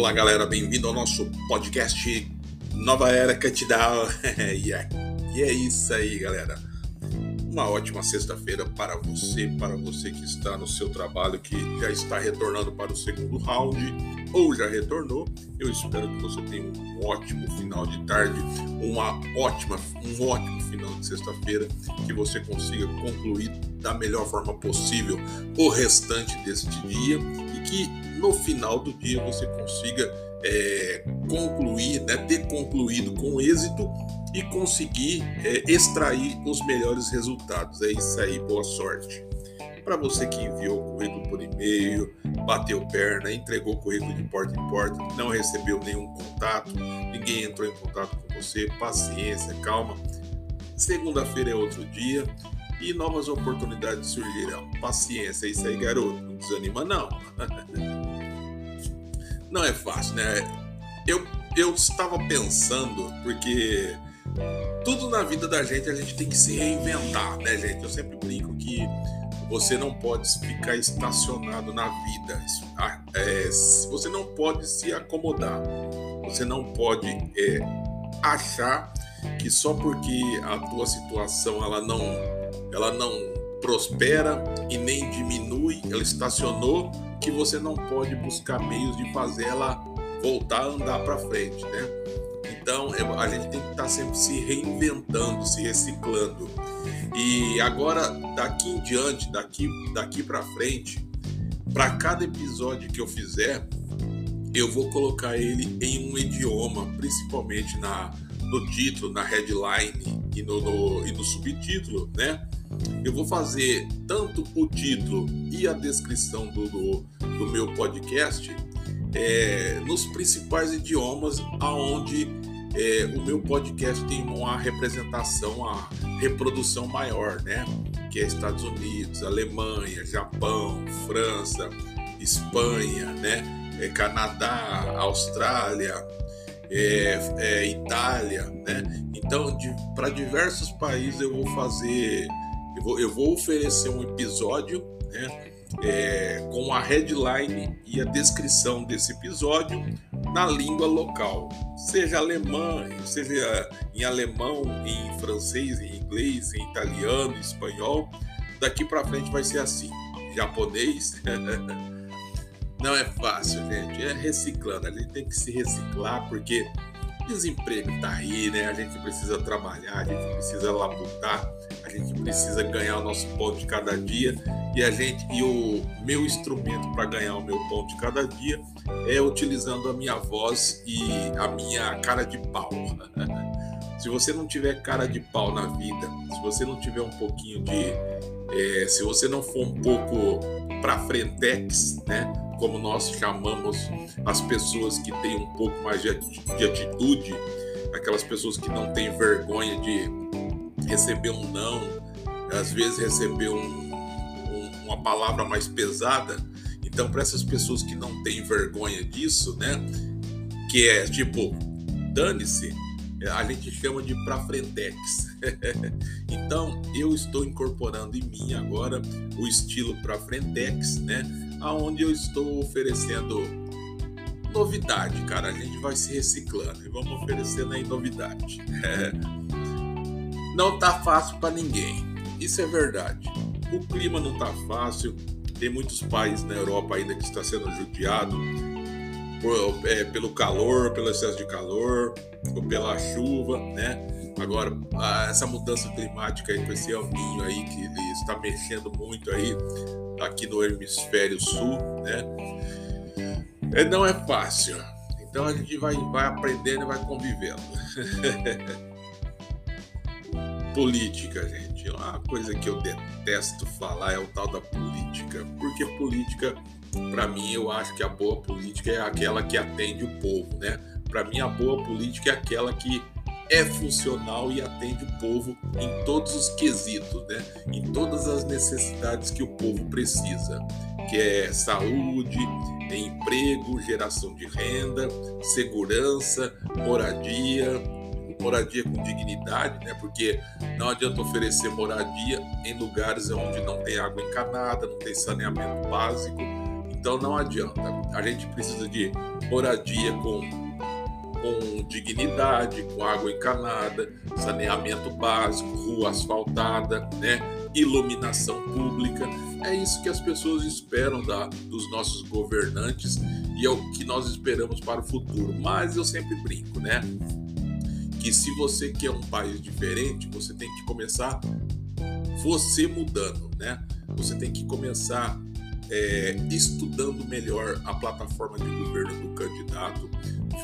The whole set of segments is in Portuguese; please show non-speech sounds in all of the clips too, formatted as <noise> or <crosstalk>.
Olá, galera, bem-vindo ao nosso podcast Nova Era Catidal. <laughs> e é isso aí, galera. Uma ótima sexta-feira para você, para você que está no seu trabalho, que já está retornando para o segundo round ou já retornou. Eu espero que você tenha um ótimo final de tarde, uma ótima, um ótimo final de sexta-feira, que você consiga concluir da melhor forma possível o restante deste dia que no final do dia você consiga é, concluir, né, ter concluído com êxito e conseguir é, extrair os melhores resultados. É isso aí, boa sorte. Para você que enviou o currículo por e-mail, bateu perna, entregou o currículo de porta em porta, não recebeu nenhum contato, ninguém entrou em contato com você, paciência, calma. Segunda-feira é outro dia e novas oportunidades surgirão. Paciência, isso aí, garoto. Não desanima, não. <laughs> não é fácil, né? Eu, eu estava pensando, porque tudo na vida da gente a gente tem que se reinventar, né, gente? Eu sempre brinco que você não pode ficar estacionado na vida. É, você não pode se acomodar. Você não pode é, achar que só porque a tua situação ela não, ela não prospera e nem diminui, ela estacionou, que você não pode buscar meios de fazer ela voltar a andar para frente, né? Então é, a gente tem que estar tá sempre se reinventando, se reciclando. E agora daqui em diante, daqui daqui para frente, para cada episódio que eu fizer, eu vou colocar ele em um idioma, principalmente na no título, na headline e no, no, e no subtítulo, né? Eu vou fazer tanto o título e a descrição do, do, do meu podcast é, nos principais idiomas aonde é, o meu podcast tem uma representação, uma reprodução maior, né? Que é Estados Unidos, Alemanha, Japão, França, Espanha, né? É, Canadá, Austrália, é, é, Itália, né? Então, para diversos países eu vou fazer, eu vou, eu vou oferecer um episódio, né? É, com a headline e a descrição desse episódio na língua local, seja alemã, seja em alemão, em francês, em inglês, em italiano, em espanhol. Daqui para frente vai ser assim, japonês. <laughs> Não é fácil, gente. É reciclando. A gente tem que se reciclar porque desemprego tá aí, né? A gente precisa trabalhar, a gente precisa labutar, a gente precisa ganhar o nosso pão de cada dia e a gente e o meu instrumento para ganhar o meu pão de cada dia é utilizando a minha voz e a minha cara de pau. <laughs> se você não tiver cara de pau na vida, se você não tiver um pouquinho de, é, se você não for um pouco para frentex, né? como nós chamamos as pessoas que têm um pouco mais de atitude, aquelas pessoas que não têm vergonha de receber um não, às vezes receber um, um, uma palavra mais pesada. Então, para essas pessoas que não têm vergonha disso, né, que é tipo, dane-se, a gente chama de pra frentex. <laughs> então, eu estou incorporando em mim agora o estilo pra frentex, né? Aonde eu estou oferecendo novidade, cara. A gente vai se reciclando e vamos oferecendo aí novidade. <laughs> Não tá fácil para ninguém. Isso é verdade. O clima não tá fácil. Tem muitos países na Europa ainda que está sendo judiado por, é, pelo calor, pelo excesso de calor, pela chuva, né? Agora, essa mudança climática aí com esse El aí, que ele está mexendo muito aí aqui no hemisfério sul, né? É, não é fácil. Então a gente vai, vai aprendendo e vai convivendo. <laughs> política, gente. Uma coisa que eu detesto falar é o tal da política. Porque política para mim, eu acho que a boa política é aquela que atende o povo, né? Para mim, a boa política é aquela que é funcional e atende o povo em todos os quesitos, né? Em todas as necessidades que o povo precisa, que é saúde, emprego, geração de renda, segurança, moradia, moradia com dignidade, né? Porque não adianta oferecer moradia em lugares onde não tem água encanada, não tem saneamento básico, Então não adianta. A gente precisa de moradia com, com dignidade, com água encanada, saneamento básico, rua asfaltada, né? iluminação pública. É isso que as pessoas esperam da, dos nossos governantes e é o que nós esperamos para o futuro. Mas eu sempre brinco, né? Que se você quer um país diferente, você tem que começar você mudando, né? Você tem que começar é, estudando melhor a plataforma de governo do candidato,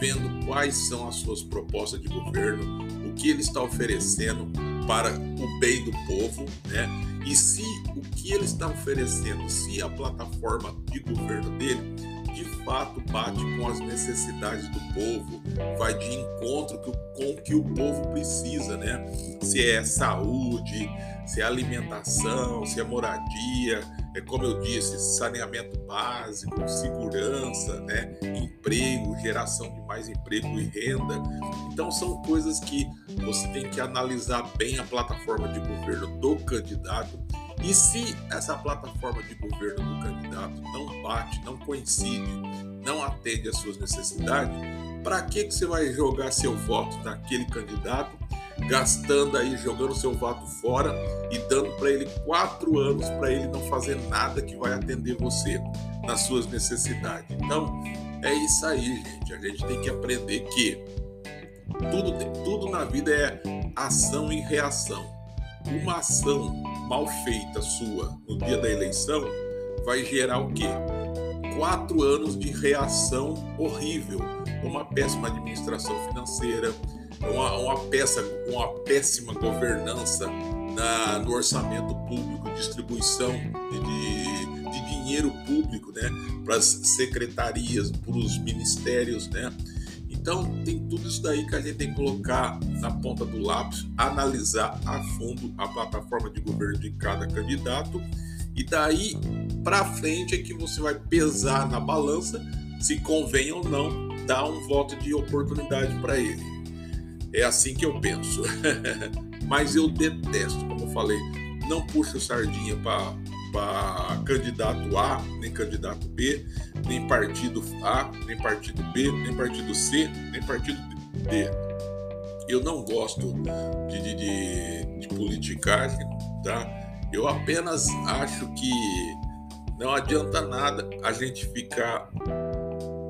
vendo quais são as suas propostas de governo, o que ele está oferecendo para o bem do povo, né? E se o que ele está oferecendo, se a plataforma de governo dele de fato bate com as necessidades do povo, vai de encontro com o que o povo precisa, né? Se é saúde, se é alimentação, se é moradia, é como eu disse, saneamento básico, segurança, né? emprego, geração de mais emprego e renda. Então são coisas que você tem que analisar bem a plataforma de governo do candidato. E se essa plataforma de governo do candidato não bate, não coincide, não atende às suas necessidades, para que, que você vai jogar seu voto naquele candidato gastando aí, jogando seu voto fora e dando para ele quatro anos para ele não fazer nada que vai atender você nas suas necessidades. Então, é isso aí, gente. A gente tem que aprender que tudo, tudo na vida é ação e reação. Uma ação mal feita sua no dia da eleição vai gerar o quê? Quatro anos de reação horrível, uma péssima administração financeira, uma, uma, peça, uma péssima governança na, no orçamento público, distribuição de, de, de dinheiro público né, para as secretarias, para os ministérios. Né? Então, tem tudo isso daí que a gente tem que colocar na ponta do lápis, analisar a fundo a plataforma de governo de cada candidato e daí para frente é que você vai pesar na balança se convém ou não dar um voto de oportunidade para ele. É assim que eu penso. <laughs> Mas eu detesto, como eu falei, não puxo sardinha para candidato A, nem candidato B, nem partido A, nem partido B, nem partido C, nem partido D. Eu não gosto de, de, de, de politicagem, tá? Eu apenas acho que não adianta nada a gente ficar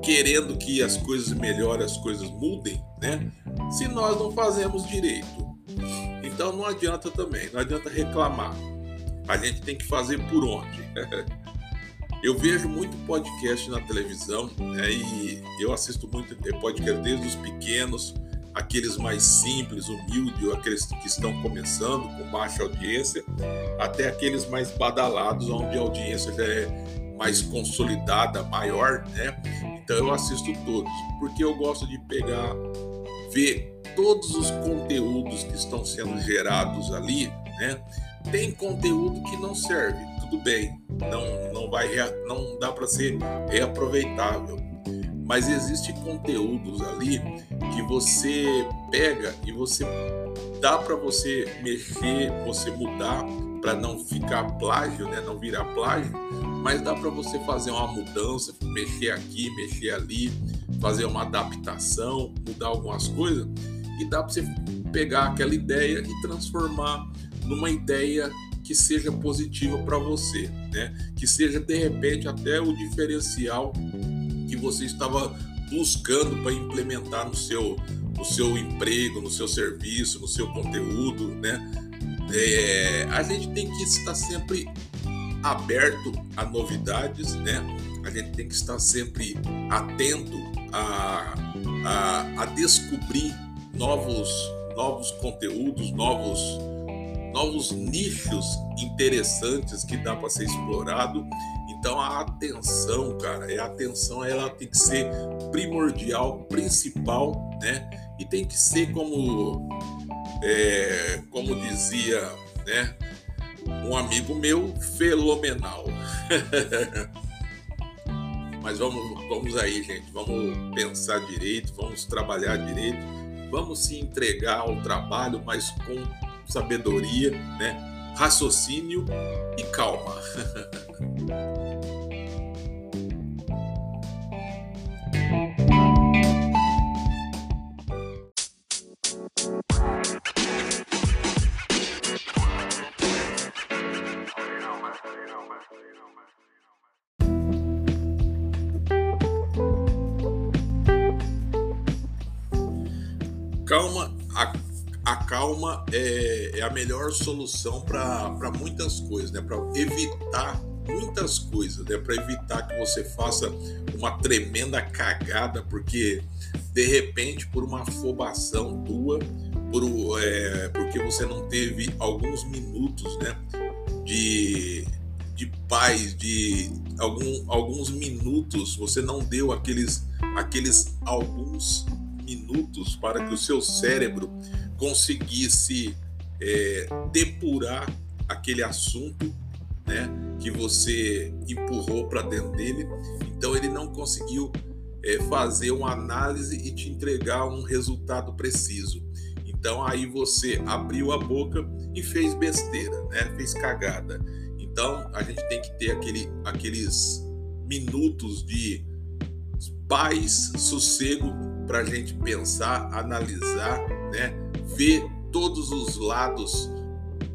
querendo que as coisas melhorem, as coisas mudem, né? Se nós não fazemos direito. Então não adianta também, não adianta reclamar. A gente tem que fazer por onde. <laughs> eu vejo muito podcast na televisão né, e eu assisto muito podcast desde os pequenos, aqueles mais simples, humildes, aqueles que estão começando com baixa audiência, até aqueles mais badalados, onde a audiência já é mais consolidada, maior, né? Então eu assisto todos, porque eu gosto de pegar, ver todos os conteúdos que estão sendo gerados ali, né? Tem conteúdo que não serve, tudo bem, não não vai não dá para ser reaproveitável, mas existe conteúdos ali que você pega e você dá para você mexer, você mudar para não ficar plágio, né? Não virar plágio, mas dá para você fazer uma mudança, mexer aqui, mexer ali, fazer uma adaptação, mudar algumas coisas e dá para você pegar aquela ideia e transformar numa ideia que seja positiva para você, né? Que seja de repente até o diferencial que você estava buscando para implementar no seu no seu emprego, no seu serviço, no seu conteúdo, né? É, a gente tem que estar sempre aberto a novidades, né? A gente tem que estar sempre atento a, a, a descobrir novos, novos conteúdos, novos, novos nichos interessantes que dá para ser explorado. Então a atenção, cara, a atenção, ela tem que ser primordial, principal, né? E tem que ser como é, como dizia, né? Um amigo meu, fenomenal. <laughs> Mas vamos, vamos aí, gente. Vamos pensar direito, vamos trabalhar direito, vamos se entregar ao trabalho, mas com sabedoria, né? raciocínio e calma. Calma a, calma é, é a melhor solução para muitas coisas, né? Para evitar muitas coisas, né? Para evitar que você faça uma tremenda cagada, porque de repente, por uma afobação tua, por, é, porque você não teve alguns minutos, né? De, de paz, de algum, alguns minutos, você não deu aqueles, aqueles alguns minutos para que o seu cérebro conseguisse é, depurar aquele assunto né, que você empurrou para dentro dele. Então ele não conseguiu é, fazer uma análise e te entregar um resultado preciso. Então aí você abriu a boca e fez besteira, né? fez cagada. Então a gente tem que ter aquele, aqueles minutos de paz, sossego para a gente pensar, analisar, né? Ver todos os lados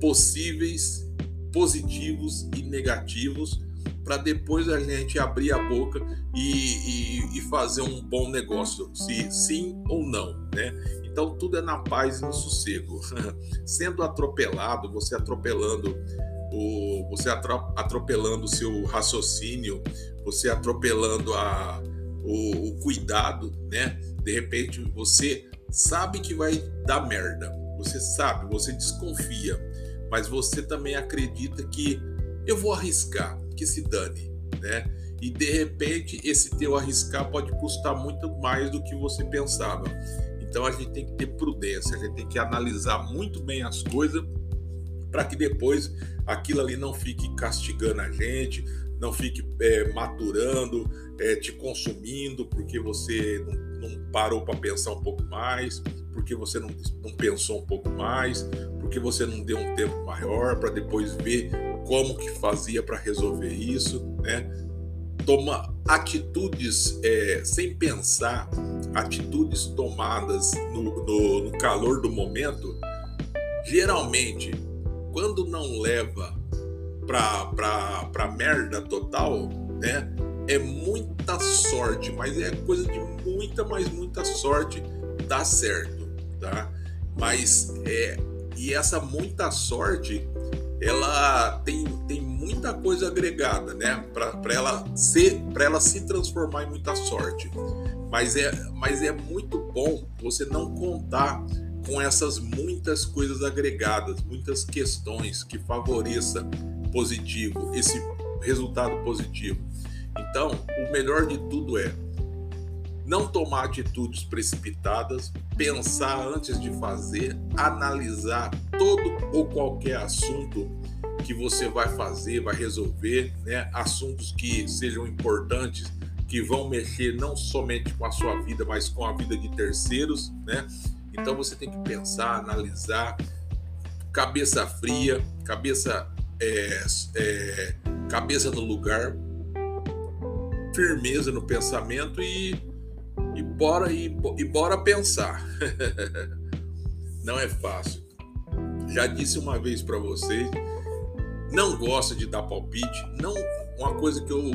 possíveis, positivos e negativos, para depois a gente abrir a boca e, e, e, fazer um bom negócio, se sim ou não, né? Então tudo é na paz e no sossego. <laughs> Sendo atropelado, você atropelando o, você atropelando o seu raciocínio, você atropelando a, o, o cuidado, né? De repente você sabe que vai dar merda, você sabe, você desconfia, mas você também acredita que eu vou arriscar, que se dane, né? E de repente esse teu arriscar pode custar muito mais do que você pensava. Então a gente tem que ter prudência, a gente tem que analisar muito bem as coisas para que depois aquilo ali não fique castigando a gente, não fique é, maturando, é, te consumindo porque você não, não parou para pensar um pouco mais, porque você não, não pensou um pouco mais, porque você não deu um tempo maior para depois ver como que fazia para resolver isso, né? Toma atitudes é, sem pensar, atitudes tomadas no, no, no calor do momento, geralmente, quando não leva para merda total, né? É muita sorte, mas é coisa de muita, mas muita sorte dá certo, tá? Mas é e essa muita sorte, ela tem, tem muita coisa agregada, né? Para ela ser, para ela se transformar em muita sorte. Mas é, mas é muito bom você não contar com essas muitas coisas agregadas, muitas questões que favoreça positivo, esse resultado positivo. Então, o melhor de tudo é não tomar atitudes precipitadas, pensar antes de fazer, analisar todo ou qualquer assunto que você vai fazer, vai resolver, né? Assuntos que sejam importantes, que vão mexer não somente com a sua vida, mas com a vida de terceiros, né? Então você tem que pensar, analisar, cabeça fria, cabeça é, é, cabeça no lugar, firmeza no pensamento e, e, bora, e, e bora pensar. <laughs> não é fácil. Já disse uma vez para vocês, não gosto de dar palpite, não uma coisa que eu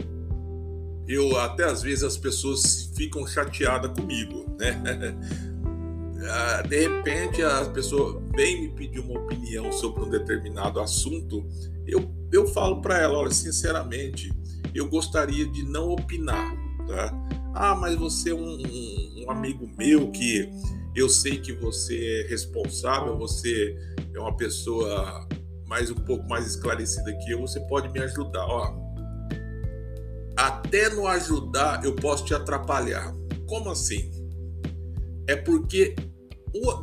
eu até às vezes as pessoas ficam chateadas comigo, né? <laughs> Ah, de repente a pessoa vem me pedir uma opinião sobre um determinado assunto, eu, eu falo para ela, olha, sinceramente, eu gostaria de não opinar, tá? Ah, mas você é um, um, um amigo meu que eu sei que você é responsável, você é uma pessoa mais um pouco mais esclarecida que eu, você pode me ajudar, ó. Até no ajudar eu posso te atrapalhar. Como assim? é porque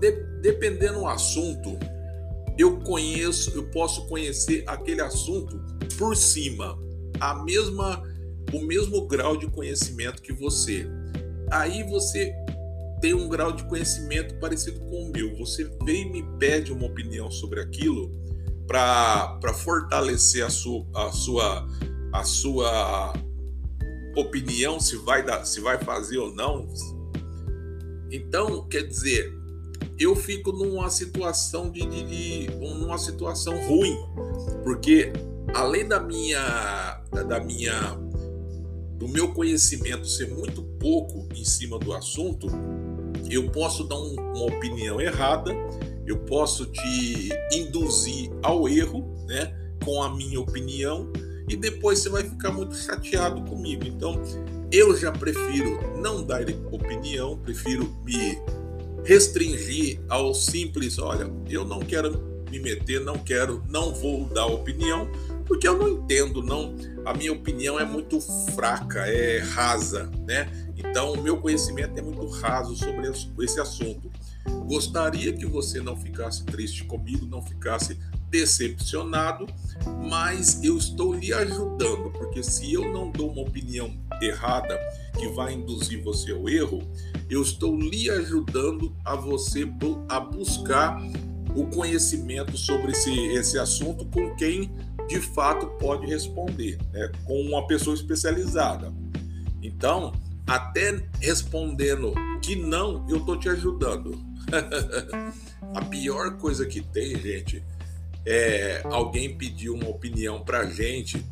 de, dependendo do assunto, eu conheço, eu posso conhecer aquele assunto por cima, a mesma o mesmo grau de conhecimento que você. Aí você tem um grau de conhecimento parecido com o meu. Você vem e me pede uma opinião sobre aquilo para fortalecer a sua, a sua a sua opinião se vai dar, se vai fazer ou não, então, quer dizer, eu fico numa situação de, de, de numa situação ruim, porque além da minha da minha do meu conhecimento ser muito pouco em cima do assunto, eu posso dar um, uma opinião errada, eu posso te induzir ao erro, né, com a minha opinião, e depois você vai ficar muito chateado comigo. Então, eu já prefiro não dar opinião, prefiro me restringir ao simples, olha, eu não quero me meter, não quero, não vou dar opinião, porque eu não entendo, não. A minha opinião é muito fraca, é rasa, né? Então, o meu conhecimento é muito raso sobre esse assunto. Gostaria que você não ficasse triste comigo, não ficasse decepcionado, mas eu estou lhe ajudando, porque se eu não dou uma opinião errada que vai induzir você ao erro, eu estou lhe ajudando a você a buscar o conhecimento sobre esse, esse assunto com quem de fato pode responder, né? com uma pessoa especializada. Então, até respondendo que não, eu tô te ajudando. <laughs> a pior coisa que tem, gente, é alguém pedir uma opinião para gente,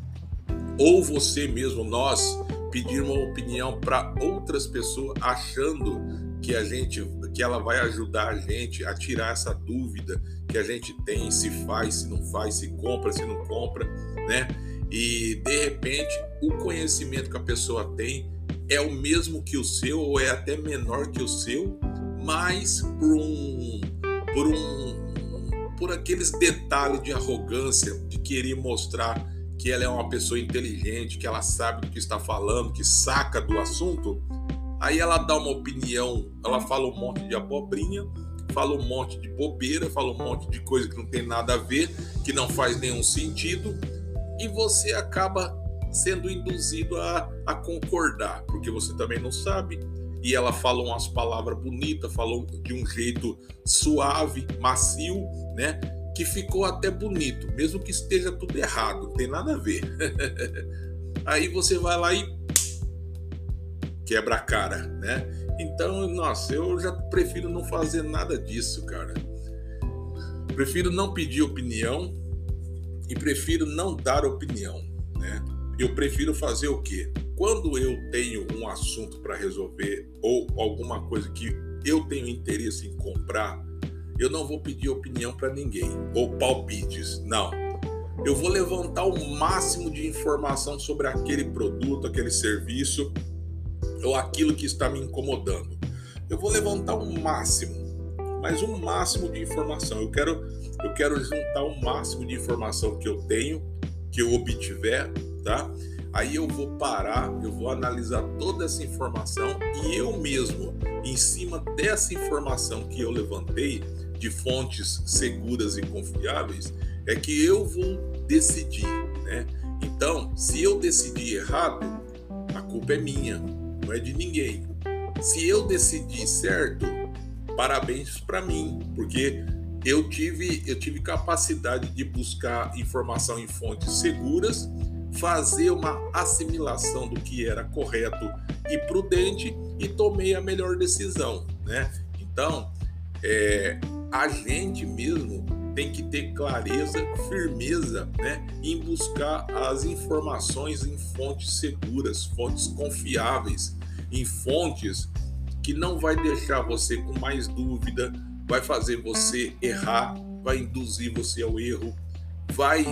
ou você mesmo, nós, pedir uma opinião para outras pessoas achando que a gente que ela vai ajudar a gente a tirar essa dúvida que a gente tem se faz, se não faz, se compra, se não compra, né? E de repente o conhecimento que a pessoa tem é o mesmo que o seu ou é até menor que o seu, mas por um por um por aqueles detalhes de arrogância, de querer mostrar que ela é uma pessoa inteligente, que ela sabe do que está falando, que saca do assunto, Aí ela dá uma opinião, ela fala um monte de abobrinha, fala um monte de bobeira, fala um monte de coisa que não tem nada a ver, que não faz nenhum sentido, e você acaba sendo induzido a, a concordar, porque você também não sabe. E ela fala umas palavras bonitas, falou de um jeito suave, macio, né? Que ficou até bonito, mesmo que esteja tudo errado, não tem nada a ver. <laughs> Aí você vai lá e quebra a cara, né? Então, nossa, eu já prefiro não fazer nada disso, cara. Prefiro não pedir opinião e prefiro não dar opinião, né? Eu prefiro fazer o quê? Quando eu tenho um assunto para resolver ou alguma coisa que eu tenho interesse em comprar, eu não vou pedir opinião para ninguém ou palpites, não. Eu vou levantar o máximo de informação sobre aquele produto, aquele serviço ou aquilo que está me incomodando. Eu vou levantar um máximo, mas um máximo de informação. Eu quero, eu quero juntar o máximo de informação que eu tenho, que eu obtiver, tá? Aí eu vou parar, eu vou analisar toda essa informação e eu mesmo, em cima dessa informação que eu levantei, de fontes seguras e confiáveis, é que eu vou decidir, né? Então, se eu decidir errado, a culpa é minha, não é de ninguém. Se eu decidi certo, parabéns para mim, porque eu tive, eu tive capacidade de buscar informação em fontes seguras, fazer uma assimilação do que era correto e prudente e tomei a melhor decisão, né? Então, é, a gente mesmo tem que ter clareza, firmeza, né, em buscar as informações em fontes seguras, fontes confiáveis, em fontes que não vai deixar você com mais dúvida, vai fazer você errar, vai induzir você ao erro, vai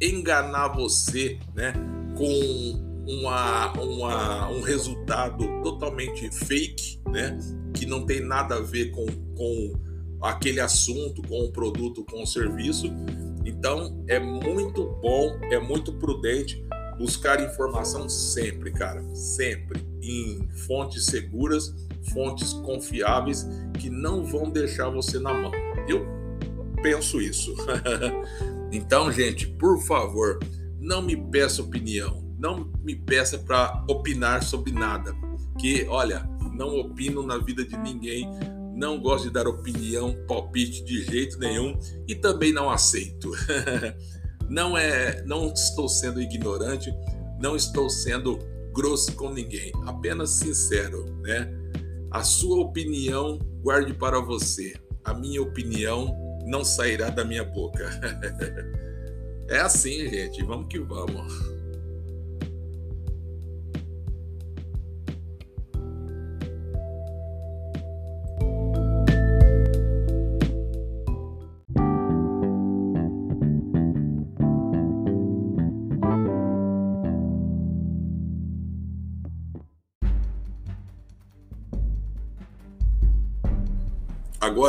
enganar você, né, com uma, uma, um resultado totalmente fake, né, que não tem nada a ver com, com aquele assunto, com o produto, com o serviço. Então é muito bom, é muito prudente buscar informação sempre, cara, sempre em fontes seguras, fontes confiáveis que não vão deixar você na mão. Eu penso isso. <laughs> então, gente, por favor, não me peça opinião, não me peça para opinar sobre nada, que olha, não opino na vida de ninguém, não gosto de dar opinião, palpite de jeito nenhum e também não aceito. <laughs> não é, não estou sendo ignorante, não estou sendo grosso com ninguém, apenas sincero, né? A sua opinião guarde para você. A minha opinião não sairá da minha boca. <laughs> é assim, gente. Vamos que vamos.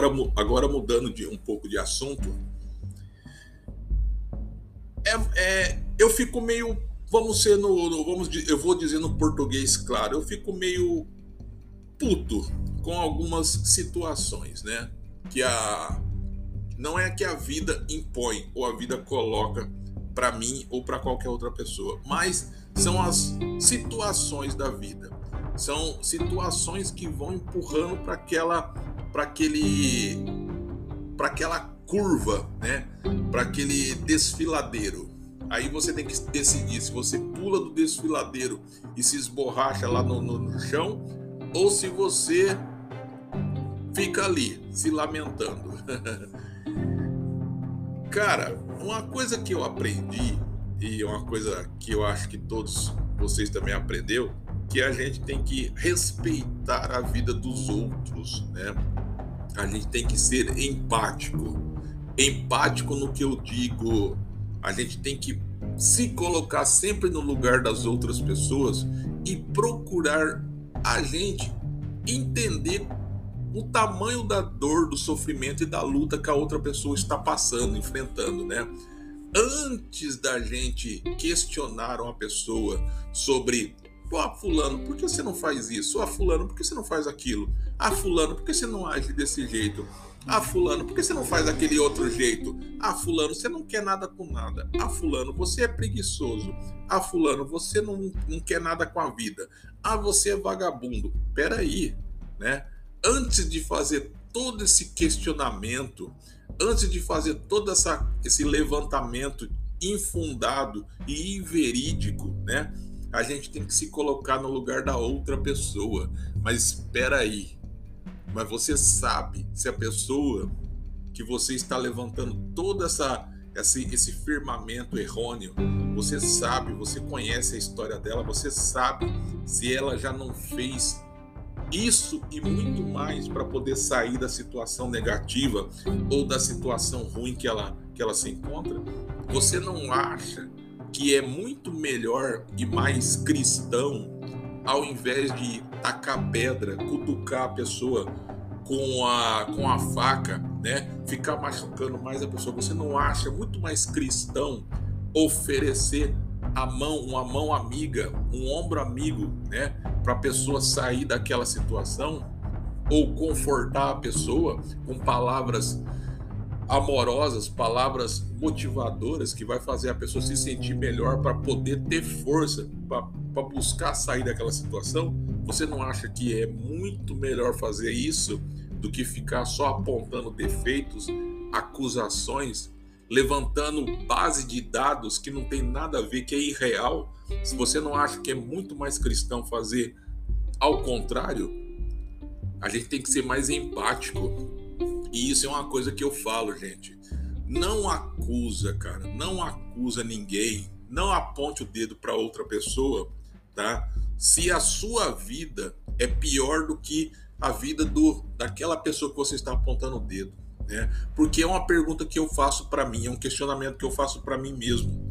Agora, agora mudando de um pouco de assunto, é, é, eu fico meio, vamos ser no, no, vamos, eu vou dizer no português claro, eu fico meio puto com algumas situações, né? Que a não é que a vida impõe ou a vida coloca para mim ou para qualquer outra pessoa, mas são as situações da vida. São situações que vão empurrando para aquela para aquele para aquela curva, né? Para aquele desfiladeiro. Aí você tem que decidir se você pula do desfiladeiro e se esborracha lá no, no, no chão ou se você fica ali se lamentando. <laughs> Cara, uma coisa que eu aprendi e uma coisa que eu acho que todos vocês também aprendeu, que a gente tem que respeitar a vida dos outros, né? A gente tem que ser empático. Empático no que eu digo, a gente tem que se colocar sempre no lugar das outras pessoas e procurar a gente entender o tamanho da dor, do sofrimento e da luta que a outra pessoa está passando, enfrentando, né? Antes da gente questionar uma pessoa sobre ah, fulano, por que você não faz isso? Ah, fulano, por que você não faz aquilo? Ah, fulano, por que você não age desse jeito? Ah, fulano, por que você não faz aquele outro jeito? Ah, fulano, você não quer nada com nada. Ah, fulano, você é preguiçoso. Ah, fulano, você não, não quer nada com a vida. Ah, você é vagabundo. Peraí, né? Antes de fazer todo esse questionamento, antes de fazer todo essa, esse levantamento infundado e inverídico, né? A gente tem que se colocar no lugar da outra pessoa. Mas espera aí, mas você sabe se a pessoa que você está levantando toda essa esse, esse firmamento errôneo, você sabe, você conhece a história dela, você sabe se ela já não fez isso e muito mais para poder sair da situação negativa ou da situação ruim que ela, que ela se encontra? Você não acha que é muito melhor e mais cristão ao invés de tacar pedra, cutucar a pessoa com a, com a faca, né? Ficar machucando mais a pessoa. Você não acha muito mais cristão oferecer a mão, uma mão amiga, um ombro amigo, né? Para a pessoa sair daquela situação ou confortar a pessoa com palavras amorosas, palavras motivadoras que vai fazer a pessoa se sentir melhor para poder ter força para buscar sair daquela situação? Você não acha que é muito melhor fazer isso do que ficar só apontando defeitos, acusações, levantando base de dados que não tem nada a ver, que é irreal? Se você não acha que é muito mais cristão fazer ao contrário, a gente tem que ser mais empático e isso é uma coisa que eu falo, gente. Não acusa, cara. Não acusa ninguém. Não aponte o dedo para outra pessoa, tá? Se a sua vida é pior do que a vida do daquela pessoa que você está apontando o dedo, né? Porque é uma pergunta que eu faço para mim, é um questionamento que eu faço para mim mesmo.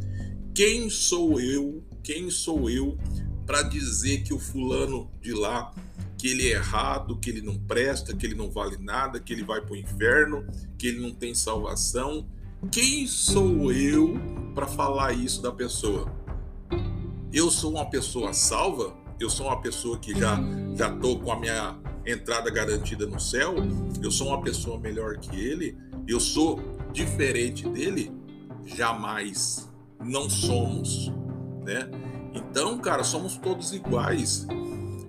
Quem sou eu? Quem sou eu para dizer que o fulano de lá que ele é errado, que ele não presta, que ele não vale nada, que ele vai para o inferno, que ele não tem salvação. Quem sou eu para falar isso da pessoa? Eu sou uma pessoa salva? Eu sou uma pessoa que já já tô com a minha entrada garantida no céu? Eu sou uma pessoa melhor que ele? Eu sou diferente dele? Jamais. Não somos, né? Então, cara, somos todos iguais.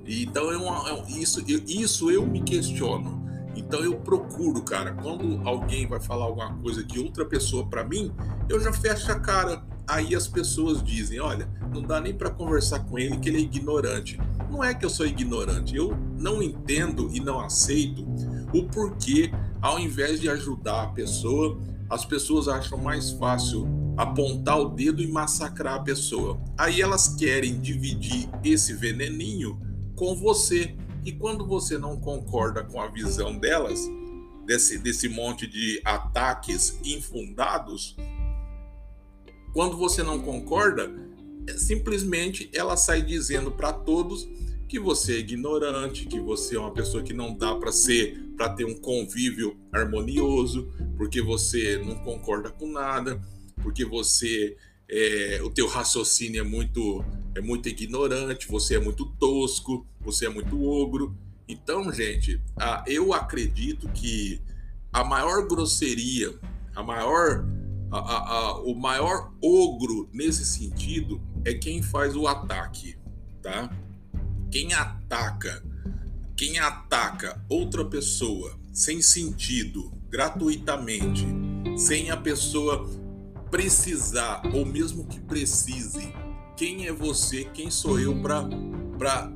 Então é uma, é, isso, isso eu me questiono. Então eu procuro, cara, quando alguém vai falar alguma coisa de outra pessoa para mim, eu já fecho a cara. Aí as pessoas dizem: olha, não dá nem para conversar com ele que ele é ignorante. Não é que eu sou ignorante, eu não entendo e não aceito o porquê, ao invés de ajudar a pessoa, as pessoas acham mais fácil apontar o dedo e massacrar a pessoa. Aí elas querem dividir esse veneninho com você. E quando você não concorda com a visão delas, desse, desse monte de ataques infundados, quando você não concorda, é simplesmente ela sai dizendo para todos que você é ignorante, que você é uma pessoa que não dá para ser para ter um convívio harmonioso, porque você não concorda com nada, porque você é, o teu raciocínio é muito é muito ignorante, você é muito tosco, você é muito ogro. Então, gente, eu acredito que a maior grosseria, a maior, a, a, a, o maior ogro nesse sentido é quem faz o ataque, tá? Quem ataca, quem ataca outra pessoa sem sentido, gratuitamente, sem a pessoa precisar ou mesmo que precise, quem é você, quem sou eu para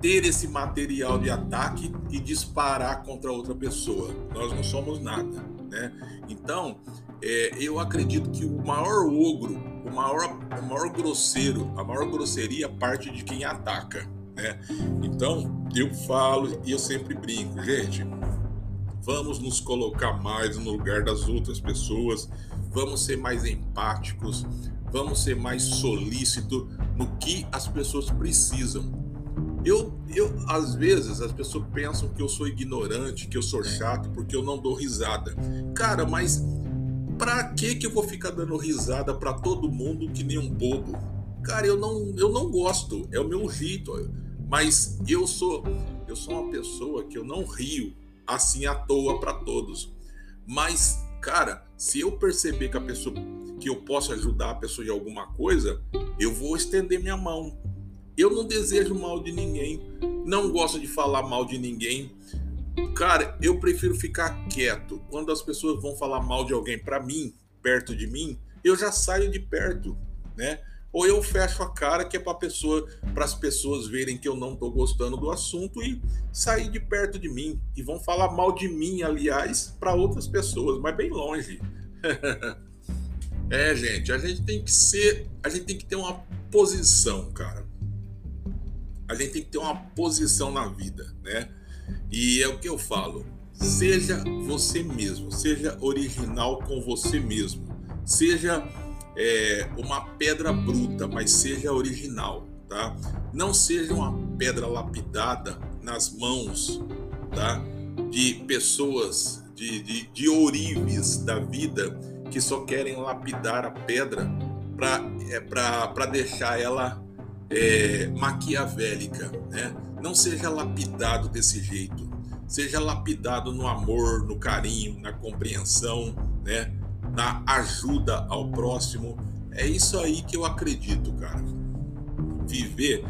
ter esse material de ataque e disparar contra outra pessoa. Nós não somos nada, né? Então, é, eu acredito que o maior ogro, o maior, o maior grosseiro, a maior grosseria parte de quem ataca, né? Então, eu falo e eu sempre brinco, gente, vamos nos colocar mais no lugar das outras pessoas, vamos ser mais empáticos, vamos ser mais solícitos no que as pessoas precisam eu, eu, às vezes, as pessoas pensam que eu sou ignorante, que eu sou chato, porque eu não dou risada. Cara, mas pra que que eu vou ficar dando risada para todo mundo que nem um bobo? Cara, eu não, eu não gosto, é o meu jeito. Mas eu sou, eu sou uma pessoa que eu não rio assim à toa para todos. Mas, cara, se eu perceber que a pessoa que eu posso ajudar a pessoa em alguma coisa, eu vou estender minha mão eu não desejo mal de ninguém, não gosto de falar mal de ninguém. Cara, eu prefiro ficar quieto. Quando as pessoas vão falar mal de alguém para mim, perto de mim, eu já saio de perto, né? Ou eu fecho a cara que é para pessoa, as pessoas verem que eu não tô gostando do assunto e sair de perto de mim e vão falar mal de mim, aliás, para outras pessoas, mas bem longe. <laughs> é, gente, a gente tem que ser, a gente tem que ter uma posição, cara a gente tem que ter uma posição na vida, né? E é o que eu falo. Seja você mesmo, seja original com você mesmo, seja é, uma pedra bruta, mas seja original, tá? Não seja uma pedra lapidada nas mãos, tá? De pessoas, de, de, de ourives da vida que só querem lapidar a pedra para é, deixar ela é, maquiavélica, né? Não seja lapidado desse jeito. Seja lapidado no amor, no carinho, na compreensão, né? Na ajuda ao próximo. É isso aí que eu acredito, cara. Viver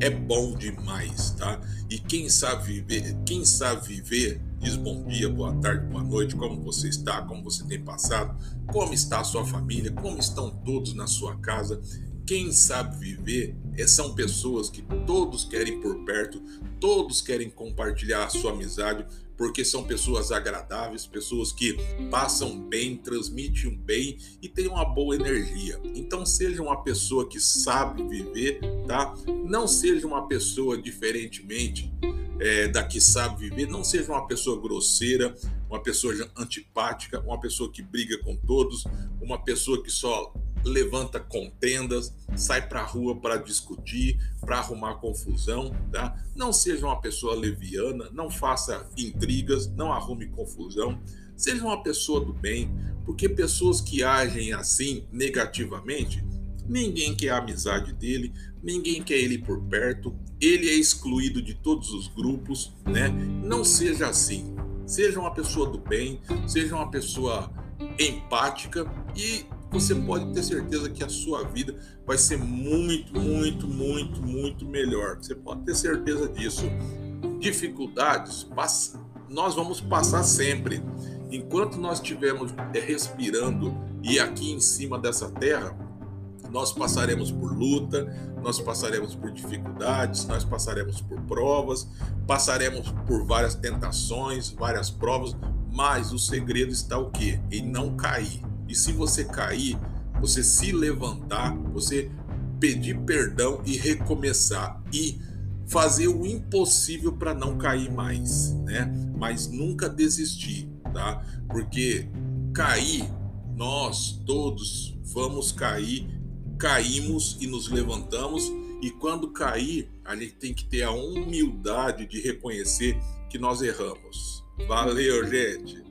é bom demais, tá? E quem sabe viver, quem sabe viver, diz bom dia, boa tarde, boa noite, como você está, como você tem passado, como está a sua família, como estão todos na sua casa. Quem sabe viver é, são pessoas que todos querem por perto, todos querem compartilhar a sua amizade, porque são pessoas agradáveis, pessoas que passam bem, transmitem bem e têm uma boa energia. Então seja uma pessoa que sabe viver, tá? Não seja uma pessoa diferentemente é, da que sabe viver, não seja uma pessoa grosseira, uma pessoa antipática, uma pessoa que briga com todos, uma pessoa que só levanta contendas, sai para a rua para discutir, para arrumar confusão, tá? Não seja uma pessoa leviana, não faça intrigas, não arrume confusão. Seja uma pessoa do bem, porque pessoas que agem assim negativamente, ninguém quer a amizade dele, ninguém quer ele por perto, ele é excluído de todos os grupos, né? Não seja assim. Seja uma pessoa do bem, seja uma pessoa empática e você pode ter certeza que a sua vida vai ser muito, muito, muito, muito melhor. Você pode ter certeza disso. Dificuldades, nós vamos passar sempre. Enquanto nós estivermos é, respirando e aqui em cima dessa terra, nós passaremos por luta, nós passaremos por dificuldades, nós passaremos por provas, passaremos por várias tentações, várias provas, mas o segredo está o quê? Em não cair. E se você cair, você se levantar, você pedir perdão e recomeçar e fazer o impossível para não cair mais, né? Mas nunca desistir, tá? Porque cair, nós todos vamos cair, caímos e nos levantamos e quando cair, a gente tem que ter a humildade de reconhecer que nós erramos. Valeu, gente.